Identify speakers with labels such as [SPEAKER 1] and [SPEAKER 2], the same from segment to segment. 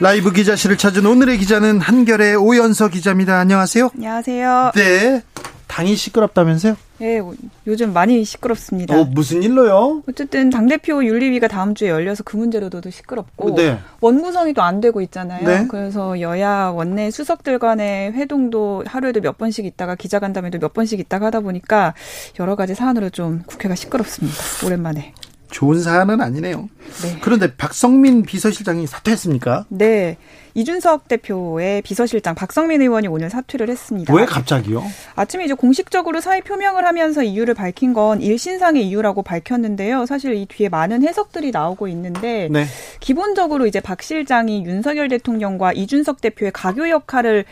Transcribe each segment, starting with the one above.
[SPEAKER 1] 라이브 기자실을 찾은 오늘의 기자는 한결의 오연서 기자입니다. 안녕하세요.
[SPEAKER 2] 안녕하세요.
[SPEAKER 1] 네. 당이 시끄럽다면서요?
[SPEAKER 2] 네, 요즘 많이 시끄럽습니다.
[SPEAKER 1] 어, 무슨 일로요?
[SPEAKER 2] 어쨌든 당대표 윤리위가 다음 주에 열려서 그 문제로도 시끄럽고
[SPEAKER 1] 네.
[SPEAKER 2] 원구성이 또 안 되고 있잖아요.
[SPEAKER 1] 네.
[SPEAKER 2] 그래서 여야 원내 수석들 간의 회동도 하루에도 몇 번씩 있다가 기자간담회도 몇 번씩 있다가 하다 보니까 여러 가지 사안으로 좀 국회가 시끄럽습니다. 오랜만에.
[SPEAKER 1] 좋은 사안은 아니네요.
[SPEAKER 2] 네.
[SPEAKER 1] 그런데 박성민 비서실장이 사퇴했습니까?
[SPEAKER 2] 네. 이준석 대표의 비서실장 박성민 의원이 오늘 사퇴를 했습니다.
[SPEAKER 1] 왜 갑자기요?
[SPEAKER 2] 아침에 이제 공식적으로 사의 표명을 하면서 이유를 밝힌 건 일신상의 이유라고 밝혔는데요. 사실 이 뒤에 많은 해석들이 나오고 있는데
[SPEAKER 1] 네.
[SPEAKER 2] 기본적으로 이제 박 실장이 윤석열 대통령과 이준석 대표의 가교 역할을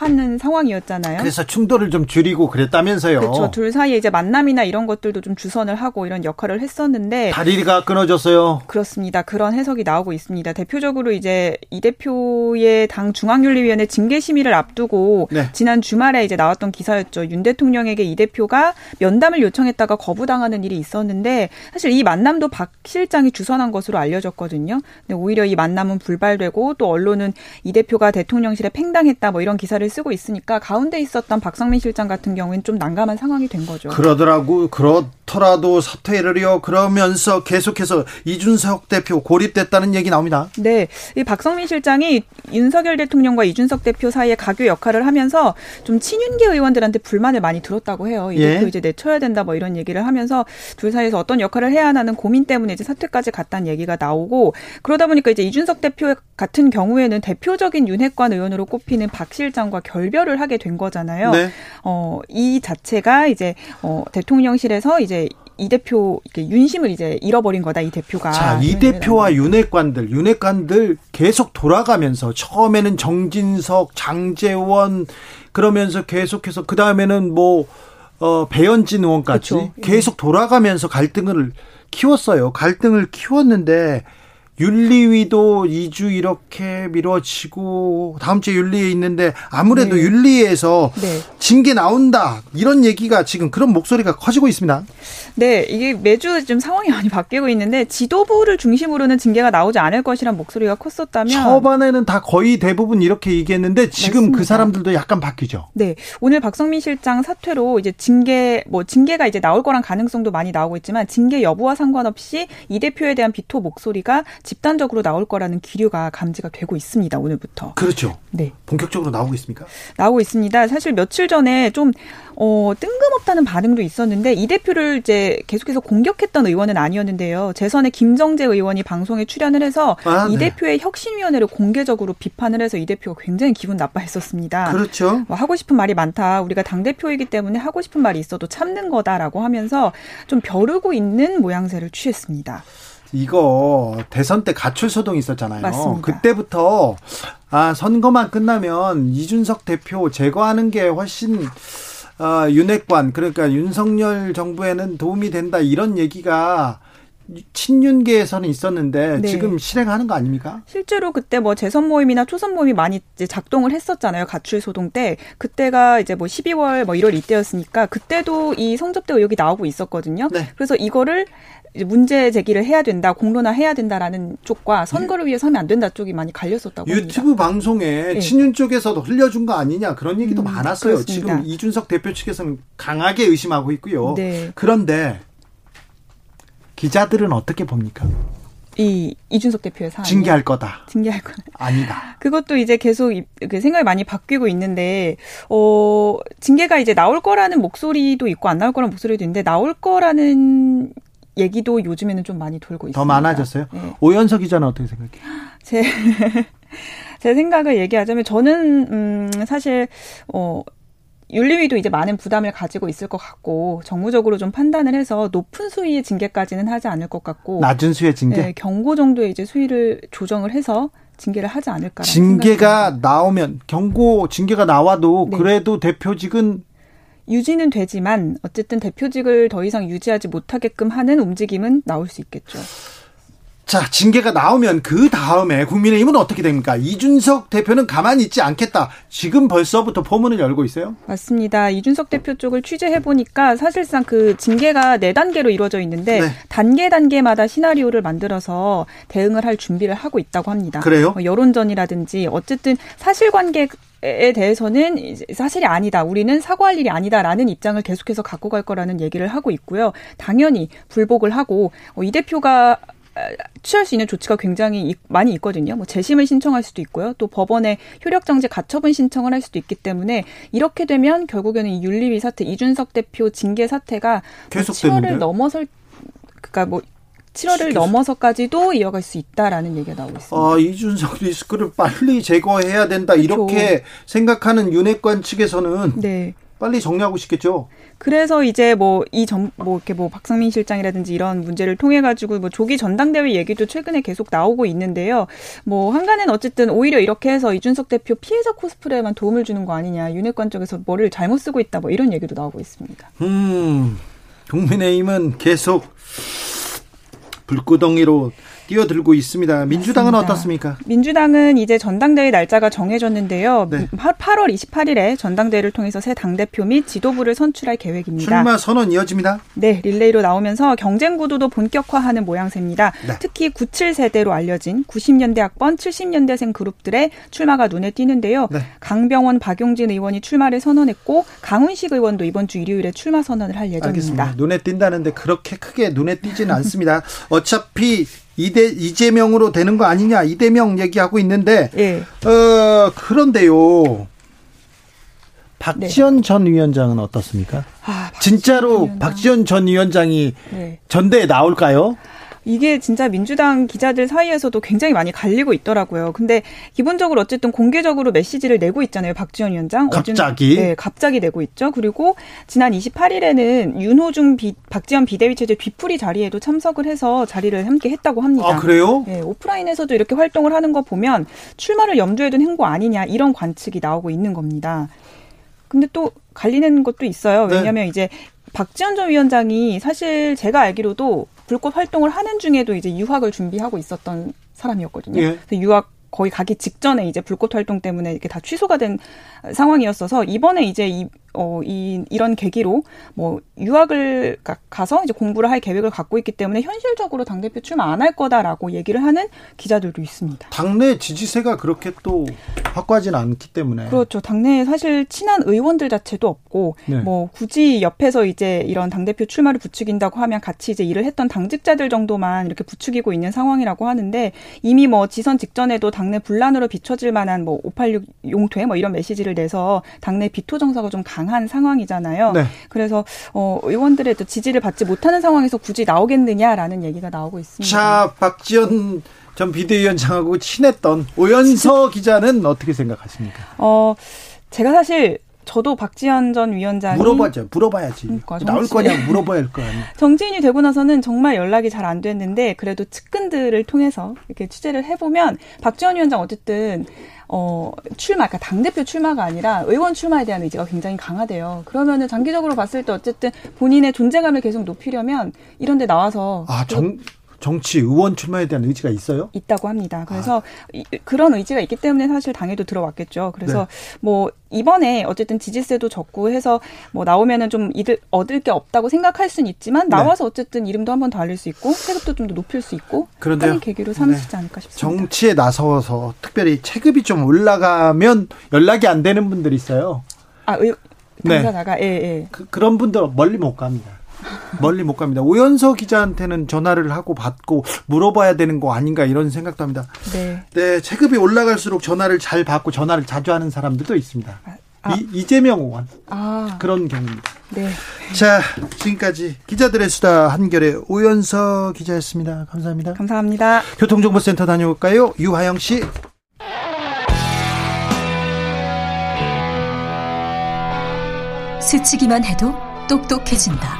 [SPEAKER 2] 하는 상황이었잖아요.
[SPEAKER 1] 그래서 충돌을 좀 줄이고 그랬다면서요.
[SPEAKER 2] 그렇죠. 둘 사이에 이제 만남이나 이런 것들도 좀 주선을 하고 이런 역할을 했었는데
[SPEAKER 1] 다리가 끊어졌어요.
[SPEAKER 2] 그렇습니다. 그런 해석이 나오고 있습니다. 대표적으로 이제 이 대표의 당 중앙윤리위원회 징계 심의를 앞두고
[SPEAKER 1] 네.
[SPEAKER 2] 지난 주말에 이제 나왔던 기사였죠. 윤 대통령에게 이 대표가 면담을 요청했다가 거부당하는 일이 있었는데 사실 이 만남도 박 실장이 주선한 것으로 알려졌거든요. 근데 오히려 이 만남은 불발되고 또 언론은 이 대표가 대통령실에 팽당했다 뭐 이런 기사를 쓰고 있으니까 가운데 있었던 박성민 실장 같은 경우에는 좀 난감한 상황이 된 거죠.
[SPEAKER 1] 그러더라고 그렇더라도 사퇴를요. 그러면서 계속해서 이준석 대표 고립됐다는 얘기 나옵니다.
[SPEAKER 2] 네, 이 박성민 실장이 윤석열 대통령과 이준석 대표 사이에 가교 역할을 하면서 좀 친윤계 의원들한테 불만을 많이 들었다고 해요. 이
[SPEAKER 1] 예.
[SPEAKER 2] 대표 이제 내쳐야 된다 뭐 이런 얘기를 하면서 둘 사이에서 어떤 역할을 해야 하나는 고민 때문에 이제 사퇴까지 갔다는 얘기가 나오고 그러다 보니까 이제 이준석 대표 같은 경우에는 대표적인 윤핵관 의원으로 꼽히는 박 실장과 결별을 하게 된 거잖아요.
[SPEAKER 1] 네.
[SPEAKER 2] 어, 이 자체가 이제 어, 대통령실에서 이제 이 대표 윤심을 이제 잃어버린 거다 이 대표가.
[SPEAKER 1] 자, 이
[SPEAKER 2] 얘기를
[SPEAKER 1] 대표와 윤핵관들, 윤핵관들 계속 돌아가면서 처음에는 정진석, 장재원 그러면서 계속해서 그 다음에는 뭐 어, 배현진 의원까지
[SPEAKER 2] 그쵸. 예.
[SPEAKER 1] 계속 돌아가면서 갈등을 키웠어요. 갈등을 키웠는데 윤리위도 2주 이렇게 미뤄지고 다음 주에 윤리에 있는데 아무래도
[SPEAKER 2] 네.
[SPEAKER 1] 윤리에서
[SPEAKER 2] 네.
[SPEAKER 1] 징계 나온다 이런 얘기가 지금 그런 목소리가 커지고 있습니다.
[SPEAKER 2] 네, 이게 매주 좀 상황이 많이 바뀌고 있는데 지도부를 중심으로는 징계가 나오지 않을 것이란 목소리가 컸었다면
[SPEAKER 1] 초반에는 다 거의 대부분 이렇게 얘기했는데 지금 그
[SPEAKER 2] 맞습니다.
[SPEAKER 1] 사람들도 약간 바뀌죠.
[SPEAKER 2] 네, 오늘 박성민 실장 사퇴로 이제 징계 뭐 징계가 이제 나올 거란 가능성도 많이 나오고 있지만 징계 여부와 상관없이 이 대표에 대한 비토 목소리가 집단적으로 나올 거라는 기류가 감지가 되고 있습니다. 오늘부터.
[SPEAKER 1] 그렇죠.
[SPEAKER 2] 네.
[SPEAKER 1] 본격적으로 나오고 있습니까?
[SPEAKER 2] 나오고 있습니다. 사실 며칠 전에 좀 어, 뜬금없다는 반응도 있었는데 이 대표를 이제 계속해서 공격했던 의원은 아니었는데요. 재선의 김정재 의원이 방송에 출연을 해서
[SPEAKER 1] 아,
[SPEAKER 2] 이
[SPEAKER 1] 네.
[SPEAKER 2] 대표의 혁신위원회를 공개적으로 비판을 해서 이 대표가 굉장히 기분 나빠했었습니다.
[SPEAKER 1] 그렇죠.
[SPEAKER 2] 뭐 하고 싶은 말이 많다. 우리가 당 대표이기 때문에 하고 싶은 말이 있어도 참는 거다라고 하면서 좀 벼르고 있는 모양새를 취했습니다.
[SPEAKER 1] 이거 대선 때 가출 소동이 있었잖아요.
[SPEAKER 2] 맞습니다.
[SPEAKER 1] 그때부터 아 선거만 끝나면 이준석 대표 제거하는 게 훨씬 아, 윤핵관 그러니까 윤석열 정부에는 도움이 된다 이런 얘기가 친윤계에서는 있었는데
[SPEAKER 2] 네.
[SPEAKER 1] 지금 실행하는 거 아닙니까?
[SPEAKER 2] 실제로 그때 뭐 재선 모임이나 초선 모임이 많이 작동을 했었잖아요. 가출 소동 때. 그때가 이제 뭐 12월 뭐 1월 이때였으니까 그때도 이 성접대 의혹이 나오고 있었거든요.
[SPEAKER 1] 네.
[SPEAKER 2] 그래서 이거를 이제 문제 제기를 해야 된다, 공론화 해야 된다라는 쪽과 선거를 위해서 하면 안 된다 쪽이 많이 갈렸었다고 합니다.
[SPEAKER 1] 유튜브 방송에
[SPEAKER 2] 네.
[SPEAKER 1] 친윤 쪽에서도 흘려준 거 아니냐 그런 얘기도
[SPEAKER 2] 음,
[SPEAKER 1] 많았어요.
[SPEAKER 2] 그렇습니다.
[SPEAKER 1] 지금 이준석 대표 측에서는 강하게 의심하고 있고요.
[SPEAKER 2] 네.
[SPEAKER 1] 그런데 기자들은 어떻게 봅니까?
[SPEAKER 2] 이 이준석 대표의 사안
[SPEAKER 1] 징계할 거다.
[SPEAKER 2] 징계할 거.
[SPEAKER 1] 아니다.
[SPEAKER 2] 그것도 이제 계속 이- 그 생각이 많이 바뀌고 있는데 어 징계가 이제 나올 거라는 목소리도 있고 안 나올 거라는 목소리도 있는데 나올 거라는 얘기도 요즘에는 좀 많이 돌고 있습니다.
[SPEAKER 1] 더 많아졌어요.
[SPEAKER 2] 네.
[SPEAKER 1] 오연석 기자는 어떻게 생각해요?
[SPEAKER 2] 제, 제 생각을 얘기하자면 저는 음 사실 어 윤리위도 이제 많은 부담을 가지고 있을 것 같고 정무적으로 좀 판단을 해서 높은 수위의 징계까지는 하지 않을 것 같고
[SPEAKER 1] 낮은 수의 징계.
[SPEAKER 2] 네, 경고 정도의 이제 수위를 조정을 해서 징계를 하지 않을까.
[SPEAKER 1] 징계가 나오면 경고 징계가 나와도 네. 그래도 대표직은
[SPEAKER 2] 유지는 되지만 어쨌든 대표직을 더 이상 유지하지 못하게끔 하는 움직임은 나올 수 있겠죠.
[SPEAKER 1] 자, 징계가 나오면 그 다음에 국민의힘은 어떻게 됩니까? 이준석 대표는 가만히 있지 않겠다. 지금 벌써부터 포문을 열고 있어요?
[SPEAKER 2] 맞습니다. 이준석 대표 쪽을 취재해 보니까 사실상 그 징계가 네 단계로 이루어져 있는데 네. 단계 단계마다 시나리오를 만들어서 대응을 할 준비를 하고 있다고 합니다.
[SPEAKER 1] 그래요?
[SPEAKER 2] 뭐 여론전이라든지 어쨌든 사실관계 에 대해서는 사실이 아니다. 우리는 사과할 일이 아니다라는 입장을 계속해서 갖고 갈 거라는 얘기를 하고 있고요. 당연히 불복을 하고 어, 이 대표가 취할 수 있는 조치가 굉장히 많이 있거든요. 뭐 재심을 신청할 수도 있고요. 또 법원에 효력정지 가처분 신청을 할 수도 있기 때문에 이렇게 되면 결국에는 이 윤리위 사태, 이준석 대표 징계 사태가
[SPEAKER 1] 계속
[SPEAKER 2] 뭐 7월을 넘어설 그러니까 뭐 7월을 넘어서까지도 이어갈 수 있다라는 얘기가 나오고 있습니다.
[SPEAKER 1] 아, 이준석 리스크를 빨리 제거해야 된다 이렇게 그렇죠. 생각하는 윤핵관 측에서는 네. 빨리 정리하고 싶겠죠.
[SPEAKER 2] 그래서 이제 뭐 이전뭐 뭐 이렇게 뭐 박상민 실장이라든지 이런 문제를 통해 가지고 뭐 조기 전당대회 얘기도 최근에 계속 나오고 있는데요. 뭐 한간은 어쨌든 오히려 이렇게 해서 이준석 대표 피해자 코스프레만 도움을 주는 거 아니냐. 윤핵관 쪽에서 뭐를 잘못 쓰고 있다. 뭐 이런 얘기도 나오고 있습니다.
[SPEAKER 1] 음. 국민의힘은 계속 불구덩이로 뛰어들고 있습니다. 민주당은 맞습니다. 어떻습니까?
[SPEAKER 2] 민주당은 이제 전당대회 날짜가 정해졌는데요. 네. 8월 28일에 전당대회를 통해서 새 당대표 및 지도부를 선출할 계획입니다.
[SPEAKER 1] 출마 선언 이어집니다.
[SPEAKER 2] 네, 릴레이로 나오면서 경쟁 구도도 본격화하는 모양새입니다. 네. 특히 97세대로 알려진 90년대 학번 70년대생 그룹들의 출마가 눈에 띄는데요. 네. 강병원, 박용진 의원이 출마를 선언했고 강훈식 의원도 이번 주 일요일에 출마 선언을 할 예정입니다. 알겠습니다.
[SPEAKER 1] 눈에 띈다는데 그렇게 크게 눈에 띄지는 않습니다. 어차피 이대 이재명으로 되는 거 아니냐 이대명 얘기하고 있는데 네. 어 그런데요. 박지원 네. 전 위원장은 어떻습니까? 아, 진짜로 위원장. 박지원 전 위원장이 네. 전대에 나올까요?
[SPEAKER 2] 이게 진짜 민주당 기자들 사이에서도 굉장히 많이 갈리고 있더라고요. 근데 기본적으로 어쨌든 공개적으로 메시지를 내고 있잖아요. 박지원 위원장.
[SPEAKER 1] 갑자기?
[SPEAKER 2] 네, 갑자기 내고 있죠. 그리고 지난 28일에는 윤호중 비, 박지원 비대위 체제 뒤풀이 자리에도 참석을 해서 자리를 함께 했다고 합니다.
[SPEAKER 1] 아, 그래요?
[SPEAKER 2] 네, 오프라인에서도 이렇게 활동을 하는 거 보면 출마를 염두에 둔 행보 아니냐 이런 관측이 나오고 있는 겁니다. 근데 또 갈리는 것도 있어요. 네. 왜냐하면 네. 이제 박지원 전 위원장이 사실 제가 알기로도 불꽃 활동을 하는 중에도 이제 유학을 준비하고 있었던 사람이었거든요. 예. 유학 거의 가기 직전에 이제 불꽃 활동 때문에 이렇게 다 취소가 된 상황이었어서 이번에 이제 이 어, 이, 이런 계기로 뭐 유학을 가, 서 이제 공부를 할 계획을 갖고 있기 때문에 현실적으로 당대표 출마 안 할 거다라고 얘기를 하는 기자들도 있습니다.
[SPEAKER 1] 당내 지지세가 그렇게 또 확고하지는 않기 때문에.
[SPEAKER 2] 그렇죠. 당내에 사실 친한 의원들 자체도 없고 네. 뭐 굳이 옆에서 이제 이런 당대표 출마를 부추긴다고 하면 같이 이제 일을 했던 당직자들 정도만 이렇게 부추기고 있는 상황이라고 하는데 이미 뭐 지선 직전에도 당내 분란으로 비춰질 만한 뭐 586 용퇴 뭐 이런 메시지를 내서 당내 비토 정서가 좀 강한 상황이잖아요. 네. 그래서 어, 의원들의 또 지지를 받지 못하는 상황에서 굳이 나오겠느냐라는 얘기가 나오고 있습니다.
[SPEAKER 1] 자, 박지원 전 비대위원장하고 친했던 오연서 기자는 어떻게 생각하십니까?
[SPEAKER 2] 어, 제가 사실 저도 박지원 전 위원장이
[SPEAKER 1] 물어봐죠. 물어봐야지. 그러니까 나올 거냐 물어봐야 할 거 아니야.
[SPEAKER 2] 정치인이 되고 나서는 정말 연락이 잘 안 됐는데 그래도 측근들을 통해서 이렇게 취재를 해보면 박지원 위원장 어쨌든 어, 출마, 그러니까 당대표 출마가 아니라 의원 출마에 대한 의지가 굉장히 강하대요. 그러면은 장기적으로 봤을 때 어쨌든 본인의 존재감을 계속 높이려면 이런 데 나와서.
[SPEAKER 1] 아, 정, 정치 의원 출마에 대한 의지가 있어요?
[SPEAKER 2] 있다고 합니다. 그래서 아. 이, 그런 의지가 있기 때문에 사실 당에도 들어왔겠죠. 그래서 네. 뭐 이번에 어쨌든 지지세도 적고 해서 뭐 나오면은 좀 이들 얻을 게 없다고 생각할 수는 있지만 네. 나와서 네. 어쨌든 이름도 한 번 더 알릴 수 있고 세금도 좀 더 높일 수 있고 그런 계기로 삼으시지 네. 않을까 싶습니다.
[SPEAKER 1] 정치에 나서서 특별히 체급이 좀 올라가면 연락이 안 되는 분들이 있어요.
[SPEAKER 2] 아, 의, 당사자가 네. 예, 예.
[SPEAKER 1] 그, 그런 분들 멀리 못 갑니다. 멀리 못 갑니다. 오연서 기자한테는 전화를 하고 받고 물어봐야 되는 거 아닌가 이런 생각도 합니다. 네. 네, 체급이 올라갈수록 전화를 잘 받고 전화를 자주 하는 사람들도 있습니다. 아, 아. 이, 이재명 의원 아. 그런 경우입니다. 네. 자, 지금까지 기자들의 수다 한겨레 오연서 기자였습니다. 감사합니다.
[SPEAKER 2] 감사합니다.
[SPEAKER 1] 교통정보센터 다녀올까요? 유하영 씨.
[SPEAKER 3] 스치기만 해도 똑똑해진다.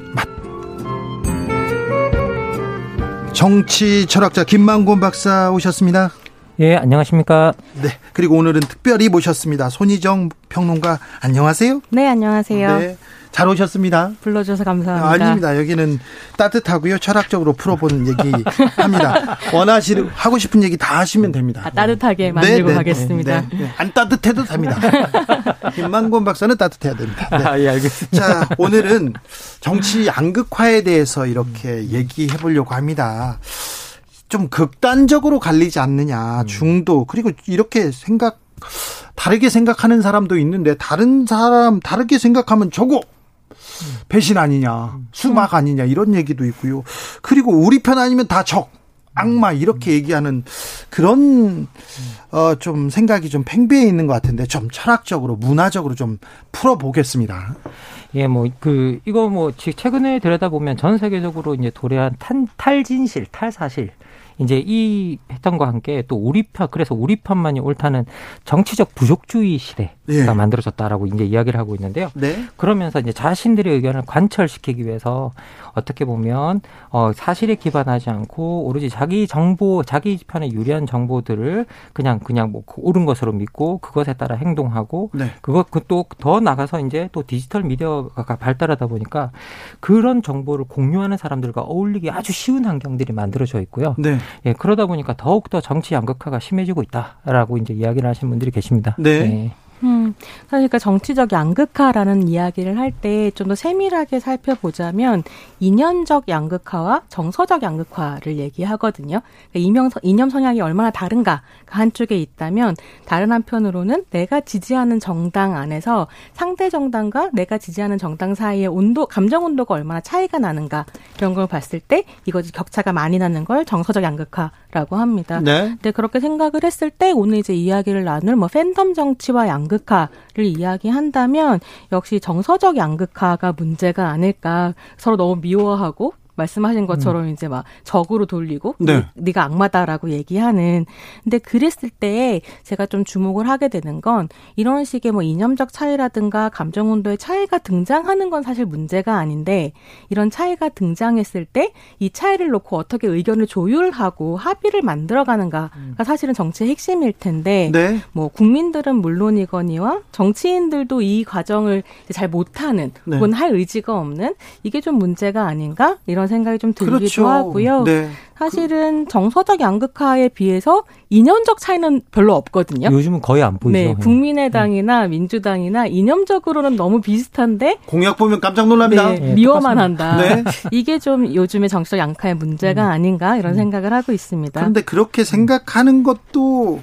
[SPEAKER 1] 정치 철학자 김만곤 박사 오셨습니다.
[SPEAKER 4] 예, 안녕하십니까.
[SPEAKER 1] 네. 그리고 오늘은 특별히 모셨습니다. 손희정 평론가 안녕하세요.
[SPEAKER 5] 네, 안녕하세요. 네.
[SPEAKER 1] 잘 오셨습니다.
[SPEAKER 5] 불러주셔서 감사합니다.
[SPEAKER 1] 아닙니다. 여기는 따뜻하고요. 철학적으로 풀어보는 얘기 합니다. 원하시는, 하고 싶은 얘기 다 하시면 됩니다.
[SPEAKER 5] 아, 따뜻하게 네, 만들고 네, 네, 가겠습니다. 네,
[SPEAKER 1] 네, 안 따뜻해도 됩니다. 김만곤 박사는 따뜻해야 됩니다. 네.
[SPEAKER 4] 아, 예, 알겠습니다.
[SPEAKER 1] 자, 오늘은 정치 양극화에 대해서 이렇게 얘기해 보려고 합니다. 좀 극단적으로 갈리지 않느냐. 음. 중도. 그리고 이렇게 생각, 다르게 생각하는 사람도 있는데 다른 사람 다르게 생각하면 저거 배신 아니냐, 수박 아니냐 이런 얘기도 있고요. 그리고 우리 편 아니면 다 적. 악마 이렇게 얘기하는 그런 어 좀 생각이 좀 팽배해 있는 것 같은데 좀 철학적으로 문화적으로 좀 풀어 보겠습니다.
[SPEAKER 4] 예, 뭐 그 이거 뭐 최근에 들여다 보면 전 세계적으로 이제 도래한 탄, 탈진실, 탈사실 이제 이 패턴과 함께 또 우리 편 그래서 우리 편만이 옳다는 정치적 부족주의 시대가 예. 만들어졌다라고 이제 이야기를 하고 있는데요. 네. 그러면서 이제 자신들의 의견을 관철시키기 위해서 어떻게 보면 어 사실에 기반하지 않고 오로지 자기 정보 자기 편에 유리한 정보들을 그냥 그냥 뭐 옳은 것으로 믿고 그것에 따라 행동하고 네. 그것 그또더 나가서 이제 또 디지털 미디어가 발달하다 보니까 그런 정보를 공유하는 사람들과 어울리기 아주 쉬운 환경들이 만들어져 있고요. 네. 예, 그러다 보니까 더욱더 정치 양극화가 심해지고 있다라고 이제 이야기를 하시는 분들이 계십니다.
[SPEAKER 5] 네. 네. 음, 사실 그 정치적 양극화라는 이야기를 할 때 좀 더 세밀하게 살펴보자면 이념적 양극화와 정서적 양극화를 얘기하거든요. 그러니까 이명, 이념 성향이 얼마나 다른가 한쪽에 있다면 다른 한편으로는 내가 지지하는 정당 안에서 상대 정당과 내가 지지하는 정당 사이의 온도, 감정 온도가 얼마나 차이가 나는가 이런 걸 봤을 때 이것이 격차가 많이 나는 걸 정서적 양극화라고 합니다. 네. 근데 그렇게 생각을 했을 때 오늘 이제 이야기를 나눌 뭐 팬덤 정치와 양극화 를 이야기한다면 역시 정서적 양극화가 문제가 아닐까 서로 너무 미워하고 말씀하신 것처럼 음. 이제 막 적으로 돌리고 네. 네 가 악마다라고 얘기하는 근데 그랬을 때 제가 좀 주목을 하게 되는 건 이런 식의 뭐 이념적 차이라든가 감정 온도의 차이가 등장하는 건 사실 문제가 아닌데 이런 차이가 등장했을 때 이 차이를 놓고 어떻게 의견을 조율하고 합의를 만들어 가는가가 음. 사실은 정치의 핵심일 텐데 네. 뭐 국민들은 물론이거니와 정치인들도 이 과정을 잘 못하는 네. 혹은 할 의지가 없는 이게 좀 문제가 아닌가 이런 생각이 좀 들기도 그렇죠. 하고요. 네. 사실은 정서적 양극화에 비해서 이념적 차이는 별로 없거든요.
[SPEAKER 4] 요즘은 거의 안 보이죠. 네,
[SPEAKER 5] 국민의당이나 네. 민주당이나 이념적으로는 너무 비슷한데
[SPEAKER 1] 공약 보면 깜짝 놀랍니다.
[SPEAKER 5] 네, 네, 미워만 한다. 네. 이게 좀 요즘의 정서적 양극화의 문제가 음. 아닌가 이런 음. 생각을 하고 있습니다.
[SPEAKER 1] 그런데 그렇게 생각하는 것도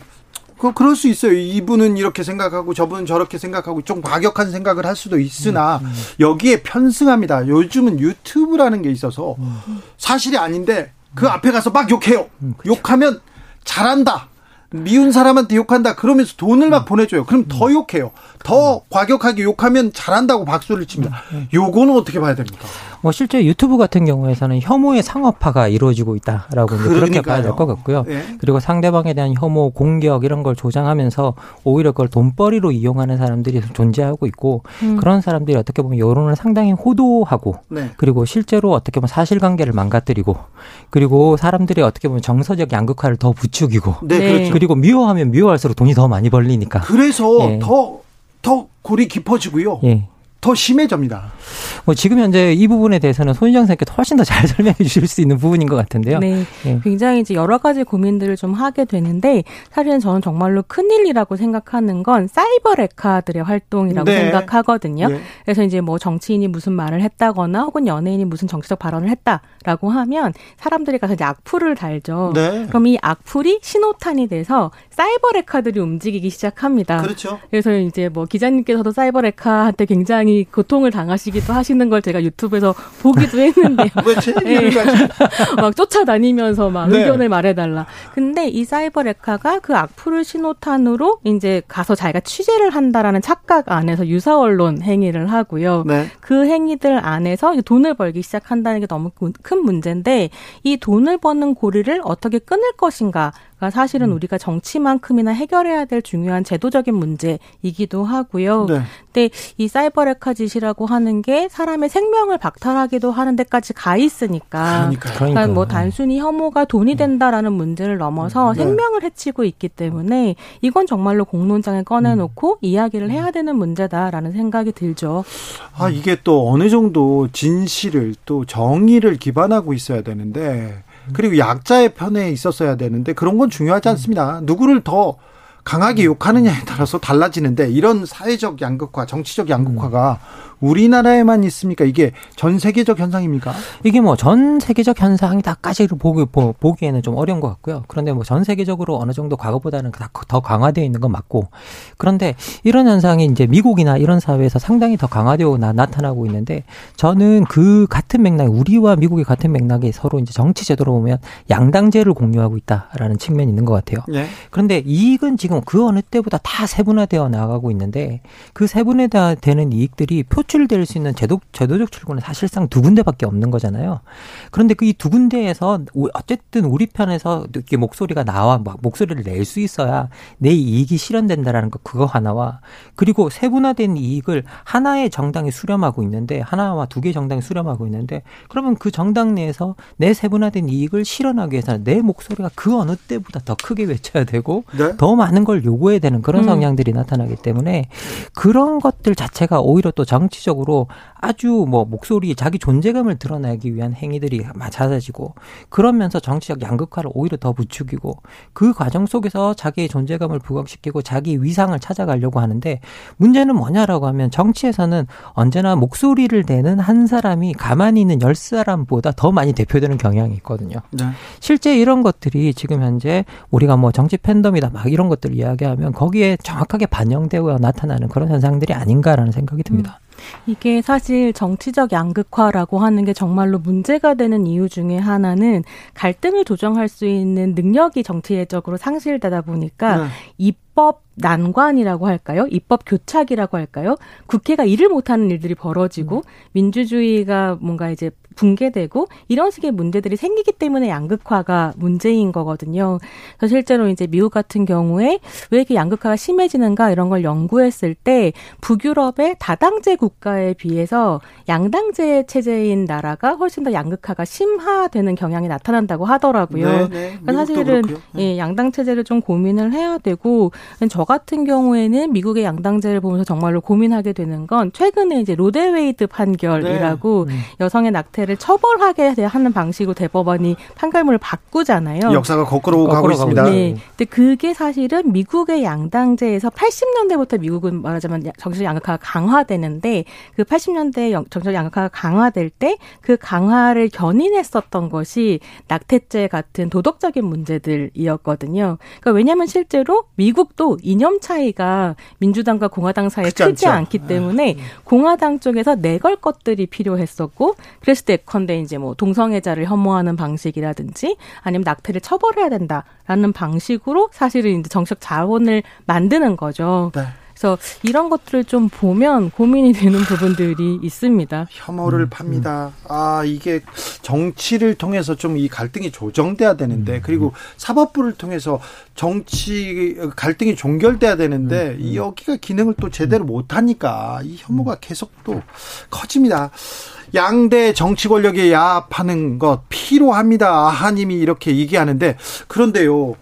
[SPEAKER 1] 그 그럴 수 있어요. 이분은 이렇게 생각하고 저분은 저렇게 생각하고 좀 과격한 생각을 할 수도 있으나 음, 음. 여기에 편승합니다. 요즘은 유튜브라는 게 있어서 음. 사실이 아닌데 그 음. 앞에 가서 막 욕해요. 음, 욕하면 잘한다. 미운 사람한테 욕한다 그러면서 돈을 막 음. 보내줘요. 그럼 더 욕해요. 더 과격하게 욕하면 잘한다고 박수를 칩니다. 요거는 어떻게 봐야 됩니까?
[SPEAKER 4] 뭐 실제 유튜브 같은 경우에서는 혐오의 상업화가 이루어지고 있다라고 이제 그렇게 봐야 될 것 같고요. 네. 그리고 상대방에 대한 혐오, 공격 이런 걸 조장하면서 오히려 그걸 돈벌이로 이용하는 사람들이 존재하고 있고 음. 그런 사람들이 어떻게 보면 여론을 상당히 호도하고 네. 그리고 실제로 어떻게 보면 사실관계를 망가뜨리고 그리고 사람들이 어떻게 보면 정서적 양극화를 더 부추기고 네, 그렇죠. 그리고 미워하면 미워할수록 돈이 더 많이 벌리니까
[SPEAKER 1] 그래서 더더 예. 더 골이 깊어지고요. 예. 더 심해집니다.
[SPEAKER 4] 뭐 지금 현재 이 부분에 대해서는 손희정 선생님께 훨씬 더 잘 설명해 주실 수 있는 부분인 것 같은데요.
[SPEAKER 5] 네. 예. 굉장히 이제 여러 가지 고민들을 좀 하게 되는데 사실은 저는 정말로 큰일이라고 생각하는 건 사이버 레카들의 활동이라고 네. 생각하거든요. 네. 그래서 이제 뭐 정치인이 무슨 말을 했다거나 혹은 연예인이 무슨 정치적 발언을 했다라고 하면 사람들이 가서 이제 악플을 달죠. 네. 그럼 이 악플이 신호탄이 돼서 사이버 레카들이 움직이기 시작합니다.
[SPEAKER 1] 그렇죠.
[SPEAKER 5] 그래서 이제 뭐 기자님께서도 사이버 레카한테 굉장히 고통을 당하시기도 하시는 걸 제가 유튜브에서 보기도 했는데
[SPEAKER 1] 네.
[SPEAKER 5] 막 쫓아다니면서 막 네. 의견을 말해달라. 근데 이 사이버 레카가 그 악플을 신호탄으로 이제 가서 자기가 취재를 한다라는 착각 안에서 유사 언론 행위를 하고요. 네. 그 행위들 안에서 돈을 벌기 시작한다는 게 너무 큰 문제인데 이 돈을 버는 고리를 어떻게 끊을 것인가 가 사실은 음. 우리가 정치만큼이나 해결해야 될 중요한 제도적인 문제이기도 하고요. 네. 근데 이 사이버 레카 짓이라고 하는 게 사람의 생명을 박탈하기도 하는 데까지 가 있으니까 그러니까, 그러니까 뭐 단순히 혐오가 돈이 된다라는 문제를 넘어서 네. 생명을 해치고 있기 때문에 이건 정말로 공론장에 꺼내놓고 음. 이야기를 해야 되는 문제다라는 생각이 들죠.
[SPEAKER 1] 아 이게 또 어느 정도 진실을 또 정의를 기반하고 있어야 되는데 그리고 약자의 편에 있었어야 되는데 그런 건 중요하지 않습니다. 누구를 더 강하게 욕하느냐에 따라서 달라지는데 이런 사회적 양극화, 정치적 양극화가 우리나라에만 있습니까? 이게 전 세계적 현상입니까?
[SPEAKER 4] 이게 뭐 전 세계적 현상이다까지를 보기, 보 기에는 좀 어려운 것 같고요. 그런데 뭐 전 세계적으로 어느 정도 과거보다는 더 강화되어 있는 건 맞고 그런데 이런 현상이 이제 미국이나 이런 사회에서 상당히 더 강화되어 나, 나타나고 있는데 저는 그 같은 맥락, 우리와 미국의 같은 맥락에 서로 이제 정치 제도로 보면 양당제를 공유하고 있다라는 측면이 있는 것 같아요. 네. 그런데 이익은 지금 그 어느 때보다 다 세분화되어 나가고 있는데 그 세분화되는 이익들이 표 표출될 수 있는 제도, 제도적 출구는 사실상 두 군데밖에 없는 거잖아요. 그런데 그 이 두 군데에서 어쨌든 우리 편에서 이렇게 목소리가 나와 목소리를 낼 수 있어야 내 이익이 실현된다라는 거 그거 하나와 그리고 세분화된 이익을 하나의 정당이 수렴하고 있는데 하나와 두 개의 정당이 수렴하고 있는데 그러면 그 정당 내에서 내 세분화된 이익을 실현하기 위해서는 내 목소리가 그 어느 때보다 더 크게 외쳐야 되고 네? 더 많은 걸 요구해야 되는 그런 음. 성향들이 음. 나타나기 때문에 그런 것들 자체가 오히려 또 정치 정치적으로 아주 뭐 목소리 자기 존재감을 드러내기 위한 행위들이 잦아지고 그러면서 정치적 양극화를 오히려 더 부추기고 그 과정 속에서 자기의 존재감을 부각시키고 자기 위상을 찾아가려고 하는데 문제는 뭐냐라고 하면 정치에서는 언제나 목소리를 내는 한 사람이 가만히 있는 열 사람보다 더 많이 대표되는 경향이 있거든요. 네. 실제 이런 것들이 지금 현재 우리가 뭐 정치 팬덤이다 막 이런 것들 이야기하면 거기에 정확하게 반영되고 나타나는 그런 현상들이 아닌가라는 생각이 듭니다. 음.
[SPEAKER 5] 이게 사실 정치적 양극화라고 하는 게 정말로 문제가 되는 이유 중에 하나는 갈등을 조정할 수 있는 능력이 정치적으로 상실되다 보니까 네. 입법 난관이라고 할까요? 입법 교착이라고 할까요? 국회가 일을 못하는 일들이 벌어지고 음. 민주주의가 뭔가 이제 붕괴되고 이런 식의 문제들이 생기기 때문에 양극화가 문제인 거거든요. 그래서 실제로 이제 미국 같은 경우에 왜 이렇게 양극화가 심해지는가 이런 걸 연구했을 때 북유럽의 다당제 국가에 비해서 양당제 체제인 나라가 훨씬 더 양극화가 심화되는 경향이 나타난다고 하더라고요. 네, 네. 그러니까 사실은 네. 예, 양당 체제를 좀 고민을 해야 되고 저 같은 경우에는 미국의 양당제를 보면서 정말로 고민하게 되는 건 최근에 이제 로데웨이드 판결이라고 네. 음. 여성의 낙태 자체를 처벌하게 하는 방식으로 대법원이 판결문을 바꾸잖아요.
[SPEAKER 1] 역사가 거꾸로, 거꾸로 가고 있습니다. 네.
[SPEAKER 5] 근데 그게 사실은 미국의 양당제에서 80년대부터 미국은 말하자면 정치적 양극화가 강화되는데 그 80년대 정치적 양극화가 강화될 때 그 강화를 견인했었던 것이 낙태죄 같은 도덕적인 문제들이었거든요. 그러니까 왜냐하면 실제로 미국도 이념 차이가 민주당과 공화당 사이에 크지 않죠. 않기 때문에 아. 공화당 쪽에서 내걸 것들이 필요했었고 그랬을 때 예컨대 이제 뭐 동성애자를 혐오하는 방식이라든지 아니면 낙태를 처벌해야 된다라는 방식으로 사실은 이제 정책 자원을 만드는 거죠. 네. 그래서 이런 것들을 좀 보면 고민이 되는 부분들이 있습니다.
[SPEAKER 1] 혐오를 음, 팝니다. 음. 아 이게 정치를 통해서 좀 이 갈등이 조정돼야 되는데 음, 그리고 사법부를 통해서 정치 갈등이 종결돼야 되는데. 여기가 기능을 또 제대로 못 하니까 이 혐오가 계속 또 커집니다. 양대 정치 권력에 야합하는 것 필요합니다. 아하님이 이렇게 얘기하는데 그런데요.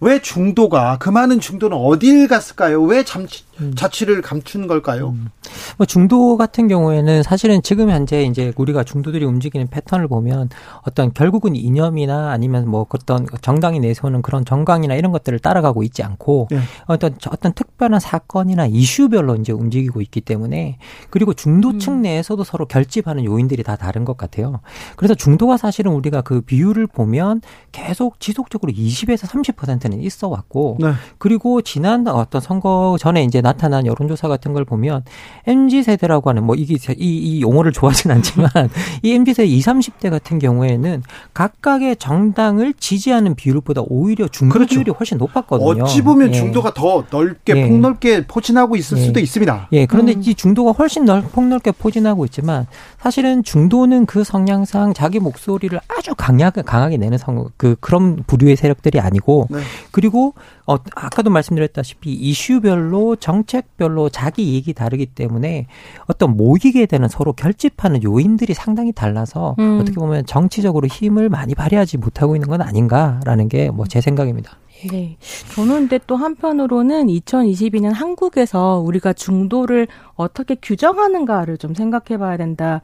[SPEAKER 1] 왜 중도가 그 많은 중도는 어딜 갔을까요? 왜 잠시 음. 자취를 감춘 걸까요? 음.
[SPEAKER 4] 뭐 중도 같은 경우에는 사실은 지금 현재 이제 우리가 중도들이 움직이는 패턴을 보면 어떤 결국은 이념이나 아니면 뭐 어떤 정당이 내세우는 그런 정강이나 이런 것들을 따라가고 있지 않고 네. 어떤 어떤 특별한 사건이나 이슈별로 이제 움직이고 있기 때문에 그리고 중도층 음. 내에서도 서로 결집하는 요인들이 다 다른 것 같아요. 그래서 중도가 사실은 우리가 그 비율을 보면 계속 지속적으로 20에서 30%는 있어 왔고 네. 그리고 지난 어떤 선거 전에 이제 나타난 여론조사 같은 걸 보면 MZ 세대라고 하는 뭐 이게 이, 이 용어를 좋아하진 않지만 이 MZ 세대 20, 30대 같은 경우에는 각각의 정당을 지지하는 비율보다 오히려 중도 그렇죠. 비율이 훨씬 높았거든요.
[SPEAKER 1] 어찌 보면 예. 중도가 더 넓게 예. 폭넓게 포진하고 있을 예. 수도 있습니다.
[SPEAKER 4] 예, 그런데 음. 이 중도가 훨씬 넓, 폭넓게 포진하고 있지만 사실은 중도는 그 성향상 자기 목소리를 아주 강하게 강하게 내는 성, 그 그런 부류의 세력들이 아니고 네. 그리고 어 아까도 말씀드렸다시피 이슈별로 정 책별로 자기 이익이 다르기 때문에 어떤 모이게 되는 서로 결집하는 요인들이 상당히 달라서 음. 어떻게 보면 정치적으로 힘을 많이 발휘하지 못하고 있는 건 아닌가라는 게 뭐 제 생각입니다.
[SPEAKER 5] 네. 저는 근데 또 한편으로는 2022년 한국에서 우리가 중도를 어떻게 규정하는가를 좀 생각해 봐야 된다는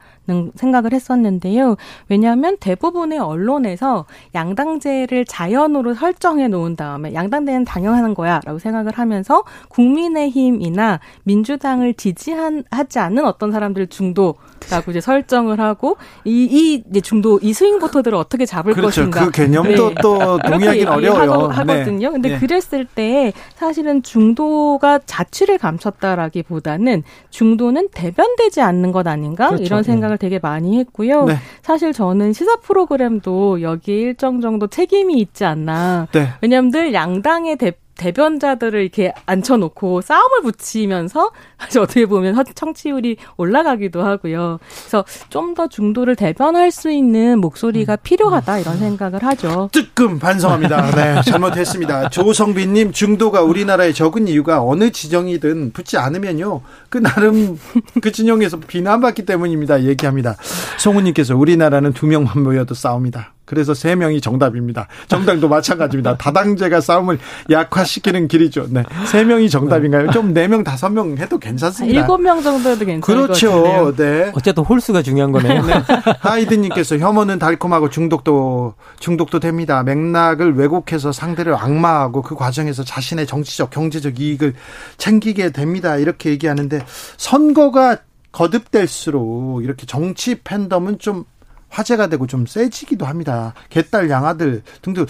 [SPEAKER 5] 생각을 했었는데요. 왜냐하면 대부분의 언론에서 양당제를 자연으로 설정해 놓은 다음에 양당제는 당연한 거야 라고 생각을 하면서 국민의힘이나 민주당을 지지하지 않는 어떤 사람들 중도라고 이제 설정을 하고 이, 이 이제 중도 이 스윙 보터들을 어떻게 잡을
[SPEAKER 1] 그렇죠.
[SPEAKER 5] 것인가.
[SPEAKER 1] 그 개념도 네. 또 동의하기는 어려워요.
[SPEAKER 5] 하 거든요. 네. 근데 네. 그랬을 때 사실은 중도가 자취를 감췄다라기보다는 중도는 대변되지 않는 것 아닌가 그렇죠. 이런 네. 생각을 네. 되게 많이 했고요. 네. 사실 저는 시사 프로그램도 여기에 일정 정도 책임이 있지 않나. 네. 왜냐하면 늘 양당의 대 대변자들을 이렇게 앉혀놓고 싸움을 붙이면서 사실 어떻게 보면 청취율이 올라가기도 하고요. 그래서 좀 더 중도를 대변할 수 있는 목소리가 필요하다 이런 생각을 하죠.
[SPEAKER 1] 뜨끔 반성합니다. 네, 잘못했습니다. 조성빈님 중도가 우리나라에 적은 이유가 어느 지정이든 붙지 않으면요. 그 나름 그 진영에서 비난받기 때문입니다. 얘기합니다. 송우님께서 우리나라는 두 명만 모여도 싸웁니다. 그래서 세 명이 정답입니다. 정당도 마찬가지입니다. 다당제가 싸움을 약화시키는 길이죠. 네. 세 명이 정답인가요? 좀 네 명, 다섯 명 해도 괜찮습니다.
[SPEAKER 5] 일곱 명 정도 해도 괜찮을
[SPEAKER 1] 그렇죠. 네.
[SPEAKER 4] 어쨌든 홀수가 중요한 거네요. 네.
[SPEAKER 1] 하이드 님께서 혐오는 달콤하고 중독도, 중독도 됩니다. 맥락을 왜곡해서 상대를 악마화하고 그 과정에서 자신의 정치적, 경제적 이익을 챙기게 됩니다. 이렇게 얘기하는데 선거가 거듭될수록 이렇게 정치 팬덤은 좀 화제가 되고 좀 세지기도 합니다. 개딸 양아들 등등 어,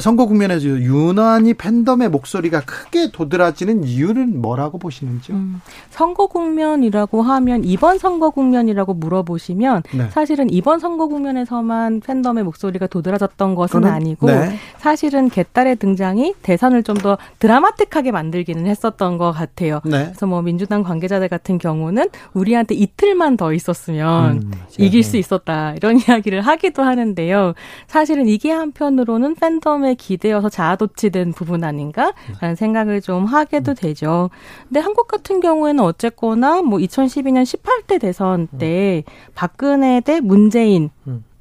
[SPEAKER 1] 선거 국면에서 유난히 팬덤의 목소리가 크게 도드라지는 이유는 뭐라고 보시는지요? 음,
[SPEAKER 5] 선거 국면이라고 하면 이번 선거 국면이라고 물어보시면 네. 사실은 이번 선거 국면에서만 팬덤의 목소리가 도드라졌던 것은 아니고 네. 사실은 개딸의 등장이 대선을 좀 더 드라마틱하게 만들기는 했었던 것 같아요. 네. 그래서 뭐 민주당 관계자들 같은 경우는 우리한테 이틀만 더 있었으면 음, 이길 수 있었다 이런 이야기를 하기도 하는데요. 사실은 이게 한편으로는 팬덤 처음에 기대어서 자아도취된 부분 아닌가라는 생각을 좀 하게도 되죠. 근데 한국 같은 경우에는 어쨌거나 뭐 2012년 18대 대선 때 박근혜 대 문재인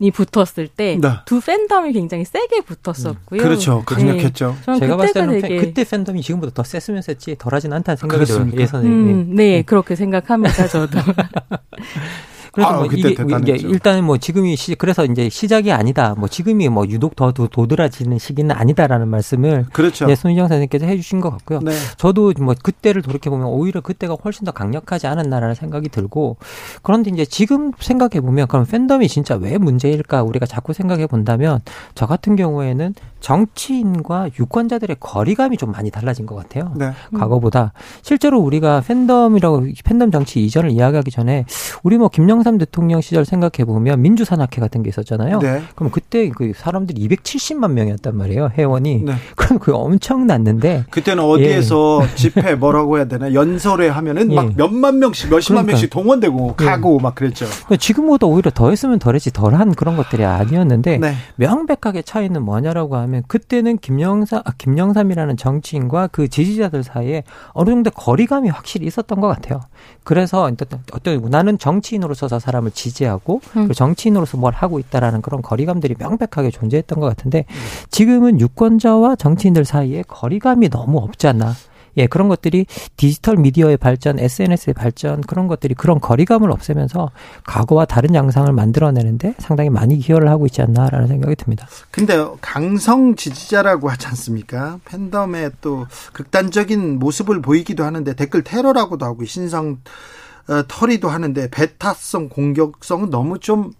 [SPEAKER 5] 이 붙었을 때두 네. 팬덤이 굉장히 세게 붙었었고요.
[SPEAKER 1] 그렇죠. 강력했죠.
[SPEAKER 4] 네. 제가 봤을 때는 되게... 그때 팬덤이 지금보다 더 셌으면 셌지 덜하진 않다는 생각이 들어요. 예선에.
[SPEAKER 5] 음, 네, 네, 그렇게 생각합니다. 저도.
[SPEAKER 4] 그래서 아, 뭐 이게, 이게 일단은 뭐 지금이 시, 그래서 이제 시작이 아니다. 뭐 지금이 뭐 유독 더 도드라지는 시기는 아니다라는 말씀을
[SPEAKER 1] 그렇죠.
[SPEAKER 4] 네, 손희정 선생님께서 해주신 것 같고요. 네. 저도 뭐 그때를 돌이켜 보면 오히려 그때가 훨씬 더 강력하지 않았나라는 생각이 들고 그런데 이제 지금 생각해 보면 그럼 팬덤이 진짜 왜 문제일까 우리가 자꾸 생각해 본다면 저 같은 경우에는 정치인과 유권자들의 거리감이 좀 많이 달라진 것 같아요. 네. 과거보다 실제로 우리가 팬덤이라고 팬덤 정치 이전을 이야기하기 전에 우리 뭐 김영 삼 대통령 시절 생각해 보면 민주산악회 같은 게 있었잖아요. 네. 그럼 그때 그 사람들이 270만 명이었단 말이에요 회원이. 네. 그럼 그 엄청났는데
[SPEAKER 1] 그때는 어디에서 예. 집회 뭐라고 해야 되나 연설회 하면은 예. 막 몇만 명씩 몇십만 그러니까. 명씩 동원되고 예. 가고 막 그랬죠.
[SPEAKER 4] 그러니까 지금보다 오히려 더했으면 덜했지 덜한 그런 것들이 아니었는데 네. 명백하게 차이는 뭐냐라고 하면. 하면 그때는 김영삼 아, 김영삼이라는 정치인과 그 지지자들 사이에 어느 정도 거리감이 확실히 있었던 것 같아요. 그래서 어떤 나는 정치인으로서 저 사람을 지지하고 음. 정치인으로서 뭘 하고 있다라는 그런 거리감들이 명백하게 존재했던 것 같은데 지금은 유권자와 정치인들 사이에 거리감이 너무 없지 않나. 예, 그런 것들이 디지털 미디어의 발전, SNS의 발전 그런 것들이 그런 거리감을 없애면서 과거와 다른 양상을 만들어내는데 상당히 많이 기여를 하고 있지 않나라는 생각이 듭니다.
[SPEAKER 1] 근데 강성 지지자라고 하지 않습니까? 팬덤의 또 극단적인 모습을 보이기도 하는데 댓글 테러라고도 하고 신성 어, 털이도 하는데 배타성 공격성은 너무 좀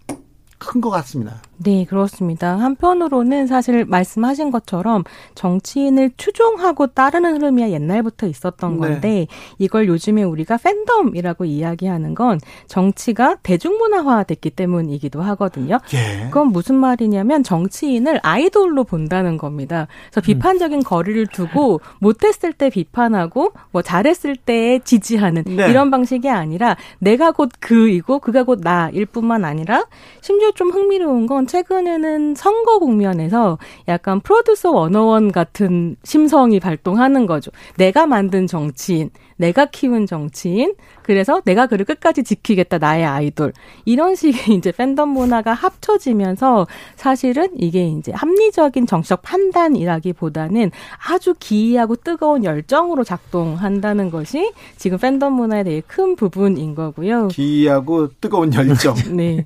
[SPEAKER 1] 큰 것 같습니다.
[SPEAKER 5] 네, 그렇습니다. 한편으로는 사실 말씀하신 것처럼 정치인을 추종하고 따르는 흐름이 옛날부터 있었던
[SPEAKER 1] 네.
[SPEAKER 5] 건데 이걸 요즘에 우리가 팬덤이라고 이야기하는 건 정치가 대중문화화 됐기 때문이기도 하거든요.
[SPEAKER 1] 예.
[SPEAKER 5] 그건 무슨 말이냐면 정치인을 아이돌로 본다는 겁니다. 그래서 비판적인 거리를 두고 못했을 때 비판하고 뭐 잘했을 때 지지하는
[SPEAKER 1] 네.
[SPEAKER 5] 이런 방식이 아니라 내가 곧 그이고 그가 곧 나일 뿐만 아니라 심지어 좀 흥미로운 건 최근에는 선거 국면에서 약간 프로듀서 원어원 같은 심성이 발동하는 거죠. 내가 만든 정치인, 내가 키운 정치인, 그래서 내가 그를 끝까지 지키겠다, 나의 아이돌. 이런 식의 이제 팬덤 문화가 합쳐지면서 사실은 이게 이제 합리적인 정치적 판단이라기보다는 아주 기이하고 뜨거운 열정으로 작동한다는 것이 지금 팬덤 문화의 되게 큰 부분인 거고요.
[SPEAKER 1] 기이하고 뜨거운 열정.
[SPEAKER 5] 네.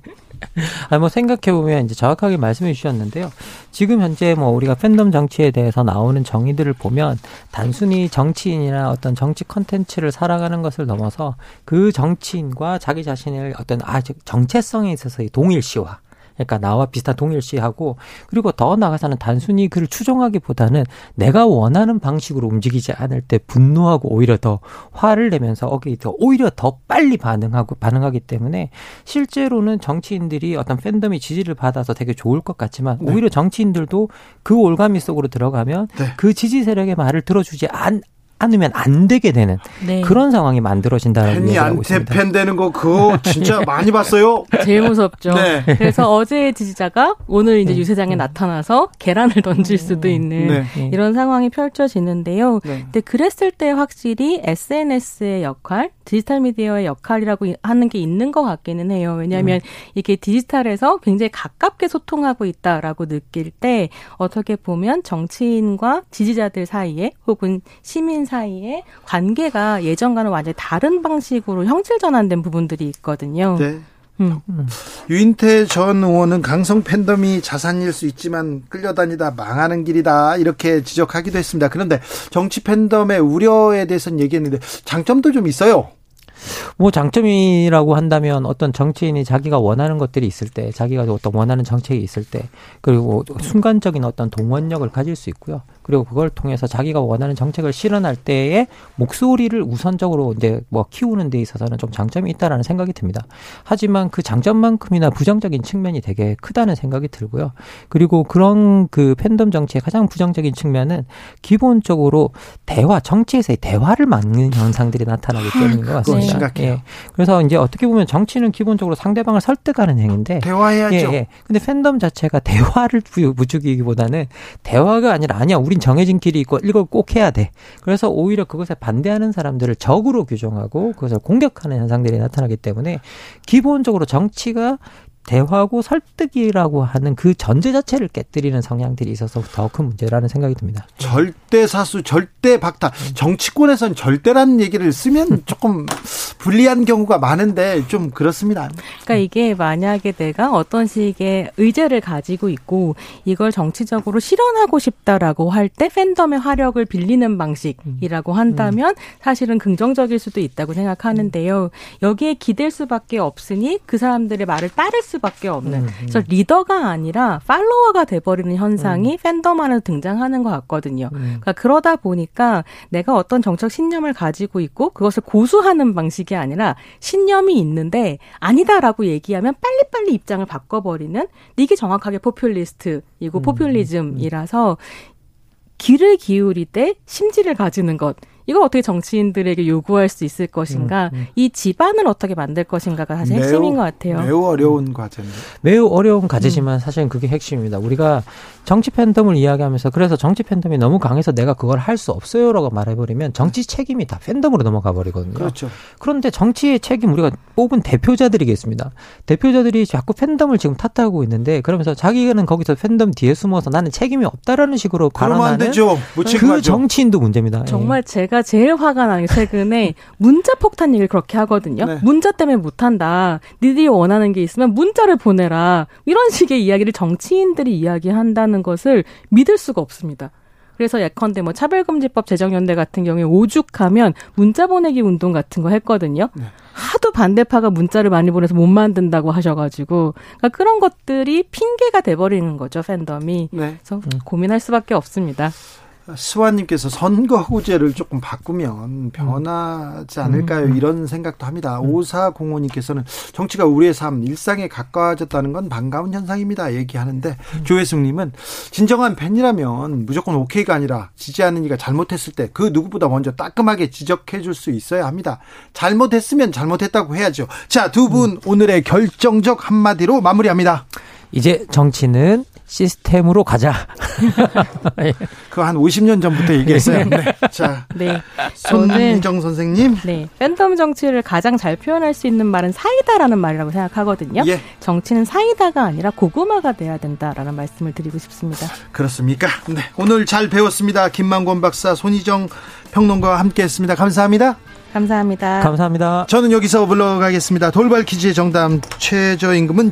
[SPEAKER 4] 아니 뭐 생각해 보면 이제 정확하게 말씀해 주셨는데요. 지금 현재 뭐 우리가 팬덤 정치에 대해서 나오는 정의들을 보면 단순히 정치인이나 어떤 정치 컨텐츠를 살아가는 것을 넘어서 그 정치인과 자기 자신을 어떤 아주 정체성에 있어서의 동일시와 그러니까 나와 비슷한 동일시하고 그리고 더 나아가서는 단순히 그를 추종하기보다는 내가 원하는 방식으로 움직이지 않을 때 분노하고 오히려 더 화를 내면서 어기 더 오히려 더 빨리 반응하고 반응하기 때문에 실제로는 정치인들이 어떤 팬덤이 지지를 받아서 되게 좋을 것 같지만
[SPEAKER 1] 네.
[SPEAKER 4] 오히려 정치인들도 그 올가미 속으로 들어가면
[SPEAKER 1] 네.
[SPEAKER 4] 그 지지 세력의 말을 들어주지 않 않으면 안 되게 되는
[SPEAKER 5] 네.
[SPEAKER 4] 그런 상황이 만들어진다는
[SPEAKER 1] 팬이
[SPEAKER 4] 얘기하고
[SPEAKER 1] 안테
[SPEAKER 4] 있습니다.
[SPEAKER 1] 팬 되는 거 그거 진짜 많이 봤어요.
[SPEAKER 5] 제일 무섭죠.
[SPEAKER 1] 네.
[SPEAKER 5] 그래서 어제의 지지자가 오늘 이제 유세장에 나타나서 계란을 던질 수도 있는
[SPEAKER 1] 네.
[SPEAKER 4] 네.
[SPEAKER 5] 이런 상황이 펼쳐지는데요.
[SPEAKER 1] 네.
[SPEAKER 5] 근데 그랬을 때 확실히 SNS의 역할, 디지털 미디어의 역할이라고 이- 하는 게 있는 것 같기는 해요. 왜냐하면 이게 디지털에서 굉장히 가깝게 소통하고 있다라고 느낄 때 어떻게 보면 정치인과 지지자들 사이에 혹은 시민 사이에 관계가 예전과는 완전히 다른 방식으로 형질 전환된 부분들이 있거든요.
[SPEAKER 1] 네.
[SPEAKER 5] 음.
[SPEAKER 1] 유인태 전 의원은 강성 팬덤이 자산일 수 있지만 끌려다니다 망하는 길이다 이렇게 지적하기도 했습니다. 그런데 정치 팬덤의 우려에 대해서는 얘기했는데 장점도 좀 있어요.
[SPEAKER 4] 뭐 장점이라고 한다면 어떤 정치인이 자기가 원하는 것들이 있을 때, 자기가 어떤 원하는 정책이 있을 때, 그리고 순간적인 어떤 동원력을 가질 수 있고요. 그리고 그걸 통해서 자기가 원하는 정책을 실현할 때에 목소리를 우선적으로 이제 뭐 키우는 데 있어서는 좀 장점이 있다라는 생각이 듭니다. 하지만 그 장점만큼이나 부정적인 측면이 되게 크다는 생각이 들고요. 그리고 그런 그 팬덤 정치의 가장 부정적인 측면은 기본적으로 대화, 정치에서의 대화를 막는 현상들이 나타나기 때문인 것 같습니다.
[SPEAKER 1] 심각해요.
[SPEAKER 4] 예. 그래서 이제 어떻게 보면 정치는 기본적으로 상대방을 설득하는 행위인데
[SPEAKER 1] 대화해야죠.
[SPEAKER 4] 예, 예. 근데 팬덤 자체가 대화를 부- 부추기기보다는 대화가 아니라 아니야, 우린 정해진 길이 있고 이걸 꼭 해야 돼. 그래서 오히려 그것에 반대하는 사람들을 적으로 규정하고 그것을 공격하는 현상들이 나타나기 때문에 기본적으로 정치가 대화고 설득이라고 하는 그 전제 자체를 깨뜨리는 성향들이 있어서 더 큰 문제라는 생각이 듭니다.
[SPEAKER 1] 절대 사수, 절대 박탈. 정치권에선 절대라는 얘기를 쓰면 조금 불리한 경우가 많은데 좀 그렇습니다.
[SPEAKER 5] 그러니까 이게 만약에 내가 어떤 식의 의제를 가지고 있고 이걸 정치적으로 실현하고 싶다라고 할 때 팬덤의 화력을 빌리는 방식이라고 한다면 사실은 긍정적일 수도 있다고 생각하는데요. 여기에 기댈 수밖에 없으니 그 사람들의 말을 따를 수 밖에 없는.
[SPEAKER 4] 음, 음.
[SPEAKER 5] 그래서 리더가 아니라 팔로워가 돼버리는 현상이 팬덤 안에 등장하는 것 같거든요.
[SPEAKER 4] 음.
[SPEAKER 5] 그러니까 그러다 보니까 내가 어떤 정책 신념을 가지고 있고 그것을 고수하는 방식이 아니라 신념이 있는데 아니다라고 얘기하면 빨리빨리 입장을 바꿔버리는 이게 정확하게 포퓰리스트이고
[SPEAKER 4] 음,
[SPEAKER 5] 포퓰리즘이라서 귀를 기울일 때 심지를 가지는 것 이걸 어떻게 정치인들에게 요구할 수 있을 것인가
[SPEAKER 4] 음, 음.
[SPEAKER 5] 이 집안을 어떻게 만들 것인가가 사실 핵심인 것 같아요.
[SPEAKER 1] 매우 어려운 과제입니다.
[SPEAKER 4] 매우 어려운 과제지만 사실은 그게 핵심입니다. 우리가 정치 팬덤을 이야기하면서 그래서 정치 팬덤이 너무 강해서 내가 그걸 할 수 없어요라고 말해버리면 정치 책임이 다 팬덤으로 넘어가 버리거든요.
[SPEAKER 1] 그렇죠.
[SPEAKER 4] 그런데 정치의 책임 우리가 뽑은 대표자들이겠습니다. 대표자들이 자꾸 팬덤을 지금 탓하고 있는데 그러면서 자기는 거기서 팬덤 뒤에 숨어서 나는 책임이 없다라는 식으로 발언하는
[SPEAKER 1] 되죠.
[SPEAKER 4] 그. 정치인도 문제입니다. 예.
[SPEAKER 5] 정말 제가 제일 화가 나는 게 최근에 문자 폭탄 얘기를 그렇게 하거든요.
[SPEAKER 1] 네.
[SPEAKER 5] 문자 때문에 못한다. 니들이 원하는 게 있으면 문자를 보내라. 이런 식의 이야기를 정치인들이 이야기한다는 것을 믿을 수가 없습니다. 그래서 예컨대 뭐 차별금지법 제정연대 같은 경우에 오죽하면 문자 보내기 운동 같은 거 했거든요.
[SPEAKER 1] 네.
[SPEAKER 5] 하도 반대파가 문자를 많이 보내서 못 만든다고 하셔가지고 그러니까 그런 것들이 핑계가 돼버리는 거죠 팬덤이.
[SPEAKER 1] 네.
[SPEAKER 5] 그래서 고민할 수밖에 없습니다.
[SPEAKER 1] 스와님께서 선거구제를 조금 바꾸면 변하지 않을까요? 이런 생각도 합니다. 오사공호님께서는 정치가 우리의 삶, 일상에 가까워졌다는 건 반가운 현상입니다. 얘기하는데 조혜숙님은 진정한 팬이라면 무조건 오케이가 아니라 지지하는 이가 잘못했을 때 그 누구보다 먼저 따끔하게 지적해 줄 수 있어야 합니다. 잘못했으면 잘못했다고 해야죠. 자, 두 분 오늘의 결정적 한마디로 마무리합니다.
[SPEAKER 4] 이제 정치는 시스템으로 가자.
[SPEAKER 1] 그거 한 50년 전부터 얘기했어요. 네. 자,
[SPEAKER 5] 네.
[SPEAKER 1] 손희정 선생님.
[SPEAKER 5] 네. 팬덤 정치를 가장 잘 표현할 수 있는 말은 사이다라는 말이라고 생각하거든요.
[SPEAKER 1] 예.
[SPEAKER 5] 정치는 사이다가 아니라 고구마가 돼야 된다라는 말씀을 드리고 싶습니다.
[SPEAKER 1] 그렇습니까? 네. 오늘 잘 배웠습니다. 김만권 박사, 손희정 평론가와 함께 했습니다. 감사합니다.
[SPEAKER 5] 감사합니다.
[SPEAKER 4] 감사합니다.
[SPEAKER 1] 저는 여기서 물러가겠습니다. 돌발 퀴즈의 정답 최저임금은